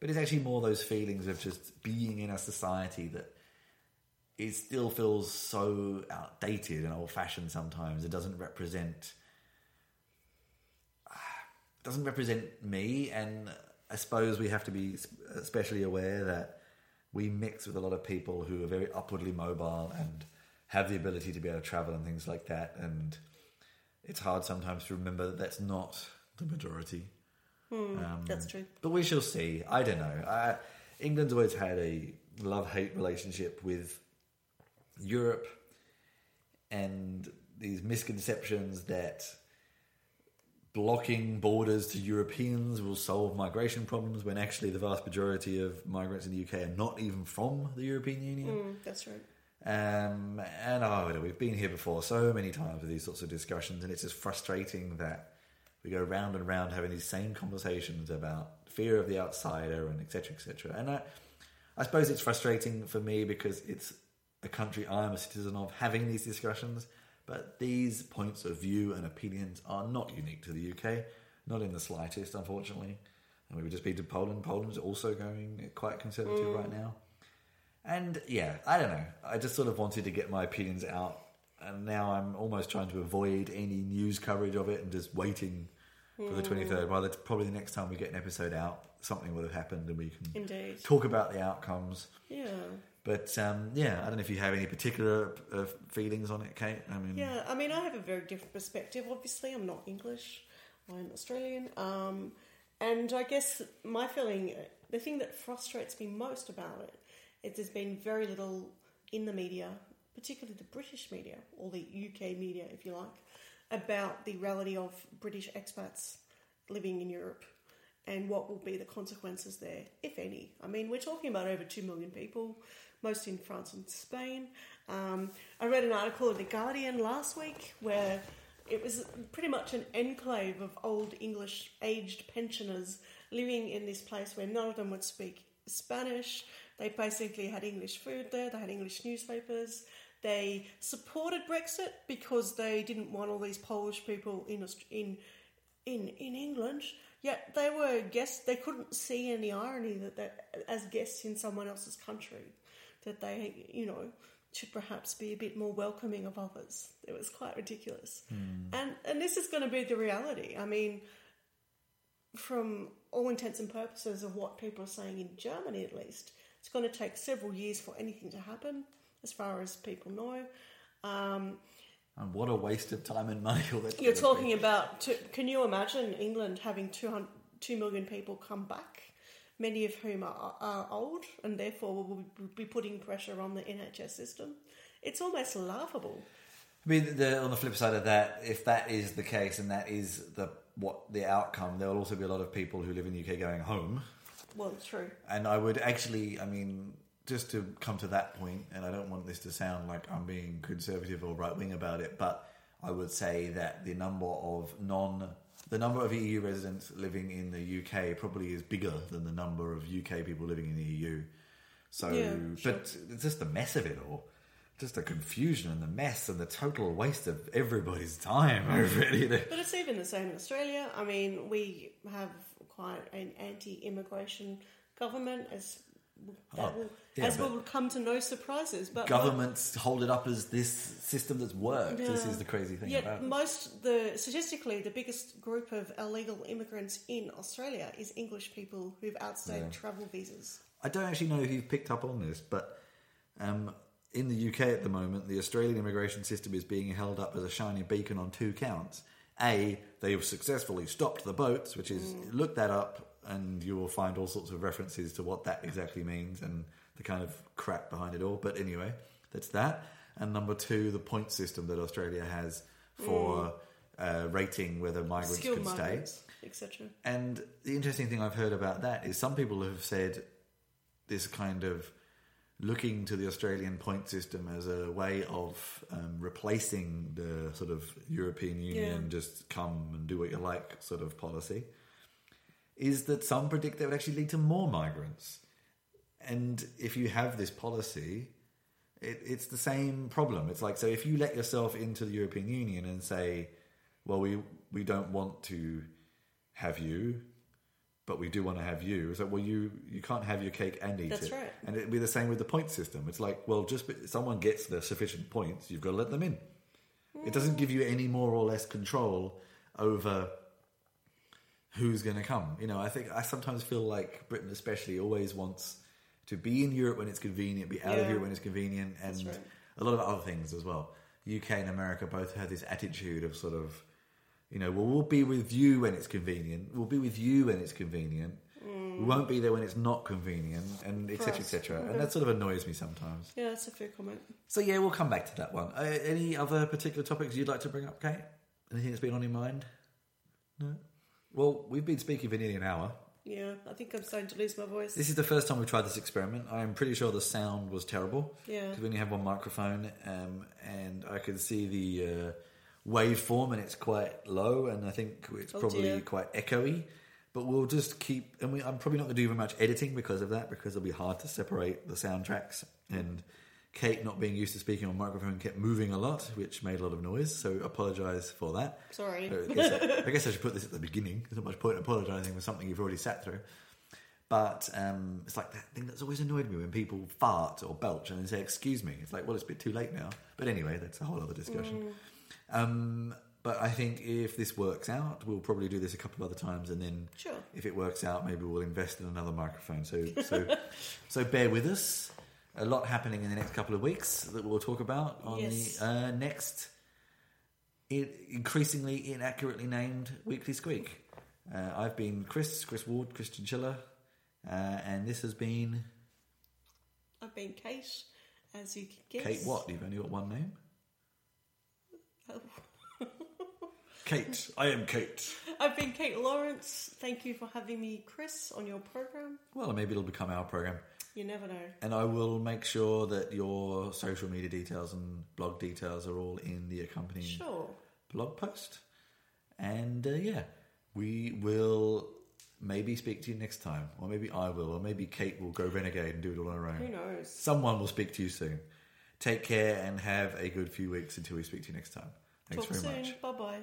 But it's actually more those feelings of just being in a society that it still feels so outdated and old fashioned sometimes. It doesn't represent doesn't represent me and I suppose we have to be especially aware that we mix with a lot of people who are very upwardly mobile and have the ability to be able to travel and things like that and it's hard sometimes to remember that that's not the majority. Um, That's true. But we shall see. I don't know. I, England's always had a love hate relationship with Europe and these misconceptions that blocking borders to Europeans will solve migration problems when actually the vast majority of migrants in the UK are not even from the European Union. Mm, that's right. Um, and oh, we've been here before so many times with these sorts of discussions, and it's just frustrating that we go round and round having these same conversations about fear of the outsider and etc. etc. And I, I suppose it's frustrating for me because it's a country I'm a citizen of having these discussions, but these points of view and opinions are not unique to the UK, not in the slightest, unfortunately. And we have just been to Poland. Poland's also going quite conservative mm. right now. And yeah, I don't know. I just sort of wanted to get my opinions out, and now I'm almost trying to avoid any news coverage of it and just waiting for the 23rd. By the probably the next time we get an episode out, something will have happened and we can Indeed. talk about the outcomes. Yeah. But um, yeah, I don't know if you have any particular uh, feelings on it, Kate. I mean, Yeah, I mean, I have a very different perspective. Obviously, I'm not English, I'm Australian. Um, and I guess my feeling, the thing that frustrates me most about it, is there's been very little in the media, particularly the British media, or the UK media, if you like, about the reality of British expats living in Europe and what will be the consequences there, if any. I mean, we're talking about over 2 million people, most in France and Spain. Um, I read an article in The Guardian last week where it was pretty much an enclave of old English aged pensioners living in this place where none of them would speak Spanish. They basically had English food there, they had English newspapers. They supported Brexit because they didn't want all these Polish people in in in in England. Yet they were guests. They couldn't see any irony that they, as guests in someone else's country, that they you know should perhaps be a bit more welcoming of others. It was quite ridiculous. Hmm. And and this is going to be the reality. I mean, from all intents and purposes of what people are saying in Germany at least, it's going to take several years for anything to happen as far as people know. Um, And what a waste of time and money all that you're talking be. about, two, can you imagine England having 200, 2 million people come back, many of whom are, are old and therefore will be putting pressure on the NHS system? It's almost laughable. I mean, the, on the flip side of that, if that is the case and that is the what the outcome, there will also be a lot of people who live in the UK going home. Well, it's true. And I would actually, I mean, just to come to that point, and I don't want this to sound like I'm being conservative or right wing about it, but I would say that the number of non, the number of EU residents living in the UK probably is bigger than the number of UK people living in the EU. So, Yeah, sure. but it's just the mess of it all. Just the confusion and the mess and the total waste of everybody's time. Really, But it's even the same in Australia. I mean, we have quite an anti-immigration government, as that Oh, will, yeah, as will come to no surprises. But governments hold it up as this system that's worked. This is the crazy thing Yet about most the statistically the biggest group of illegal immigrants in Australia is English people who've outstayed Yeah. travel visas. I don't actually know if you've picked up on this, but um, in the UK at the moment, the Australian immigration system is being held up as a shining beacon on two counts. A, they've successfully stopped the boats, which is look that up, and you will find all sorts of references to what that exactly means and the kind of crap behind it all. But anyway, that's that. And number two, the point system that Australia has for uh, rating whether migrants Skilled can stay. etc. And the interesting thing I've heard about that is some people have said this kind of looking to the Australian point system as a way of um, replacing the sort of European Union Yeah. just come and do what you like sort of policy is that some predict that would actually lead to more migrants. And if you have this policy, it, it's the same problem. It's like so if you let yourself into the European Union and say, "Well, we we don't want to have you, but we do want to have you," it's like, "Well, you you can't have your cake and eat That's it." right. And it'd be the same with the point system. It's like, well, just someone gets the sufficient points, you've got to let them in. It doesn't mm. give you any more or less control over who's going to come. You know, I think I sometimes feel like Britain, especially, always wants to be in Europe when it's convenient, be out of Yeah. Europe when it's convenient, and right. a lot of other things as well. UK and America both have this attitude of sort of, you know, well, we'll be with you when it's convenient. We'll be with you when it's convenient. We won't be there when it's not convenient, and etc. Mm. etc. And that sort of annoys me sometimes. Yeah, that's a fair comment. So yeah, we'll come back to that one. Uh, any other particular topics you'd like to bring up, Kate? Anything that's been on your mind? No. Well, we've been speaking for nearly an hour. Yeah, I think I'm starting to lose my voice. This is the first time we've tried this experiment. I'm pretty sure the sound was terrible. Yeah. Because we only have one microphone, um, and I can see the uh, waveform, and it's quite low, and I think it's Oh, probably dear. quite echoey. But we'll just keep, and we, I'm probably not going to do very much editing because of that, because it'll be hard to separate the soundtracks. And Kate, not being used to speaking on microphone, kept moving a lot, which made a lot of noise. So apologise for that. Sorry. I, guess I, I guess I should put this at the beginning. There's not much point in apologising for something you've already sat through. But um, it's like that thing that's always annoyed me when people fart or belch and then say, "Excuse me." It's like, well, it's a bit too late now. But anyway, that's a whole other discussion. Um, but I think if this works out, we'll probably do this a couple of other times, and then Sure. if it works out, maybe we'll invest in another microphone. So, so, so bear with us. A lot happening in the next couple of weeks that we'll talk about on Yes. the uh, next it, increasingly inaccurately named Weekly Squeak. Uh, I've been Chris, Chris Ward, Chris Chinchilla, uh, and this has been I've been Kate, as you can guess. Kate what? You've only got one name. Oh. Kate. I am Kate. I've been Kate Lawrence. Thank you for having me, Chris, on your program. Well, maybe it'll become our program. You never know. And I will make sure that your social media details and blog details are all in the accompanying Sure. blog post. And uh, yeah, we will maybe speak to you next time, or maybe I will, or maybe Kate will go renegade and do it all on her own. Who knows? Someone will speak to you soon. Take care and have a good few weeks until we speak to you next time. Thanks Talk very soon. much. Bye bye.